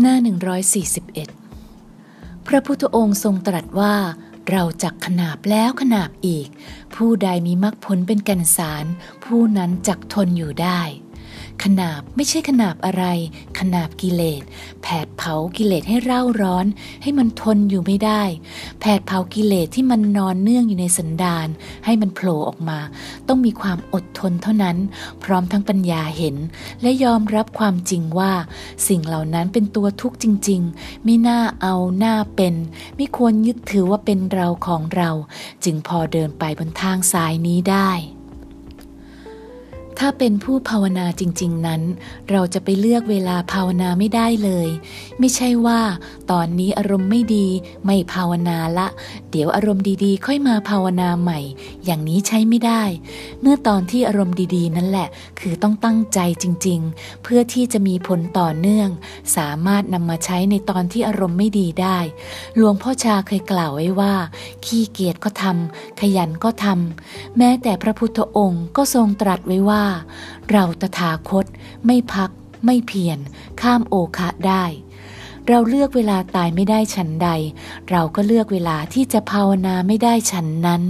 หน้า 141 พระพุทธองค์ทรงตรัสว่า เราจักขนาบแล้วขนาบอีก ผู้ใดมีมรรคผลเป็นแก่นสาร ผู้นั้นจักทนอยู่ได้ ขนาบไม่ใช่ขนาบอะไร ขนาบกิเลส แผดเผากิเลสให้เร่าร้อน ให้มันทนอยู่ไม่ได้ แผดเผากิเลสที่มันนอนเนื่องอยู่ในสันดานให้มันโผล่ออกมา ต้องมีความอดทนเท่านั้น พร้อมทั้งปัญญาเห็น และยอมรับความจริงว่า สิ่งเหล่านั้นเป็นตัวทุกข์จริง ๆ ไม่น่าเอาหน้าเป็น ไม่ควรยึดถือว่าเป็นเราของเรา จึงพอเดินไปบนทางสายนี้ได้ ถ้าเป็นผู้ภาวนาจริง ๆ นั้น เราจะไปเลือกเวลาภาวนาไม่ได้เลย ไม่ใช่ว่า ตอนนี้อารมณ์ไม่ดีไม่ภาวนาละ เดี๋ยวอารมณ์ดีๆ ค่อยมาภาวนาใหม่ อย่างนี้ใช้ไม่ได้ เมื่อตอนที่อารมณ์ดีๆ นั่นแหละ คือต้องตั้งใจจริง ๆ เพื่อที่จะมีผลต่อเนื่อง สามารถนำมาใช้ในตอนที่อารมณ์ไม่ดีได้ หลวงพ่อชาเคยกล่าวไว้ว่า ขี้เกียจก็ทำขยันก็ทำแม้แต่พระพุทธองค์ก็ทรงตรัสไว้ว่าเราตถาคตไม่พัก ไม่เพียรข้ามโอคะได้ เราเลือกเวลาตายไม่ได้ฉันใด เราก็เลือกเวลาที่จะภาวนาไม่ได้ฉันนั้น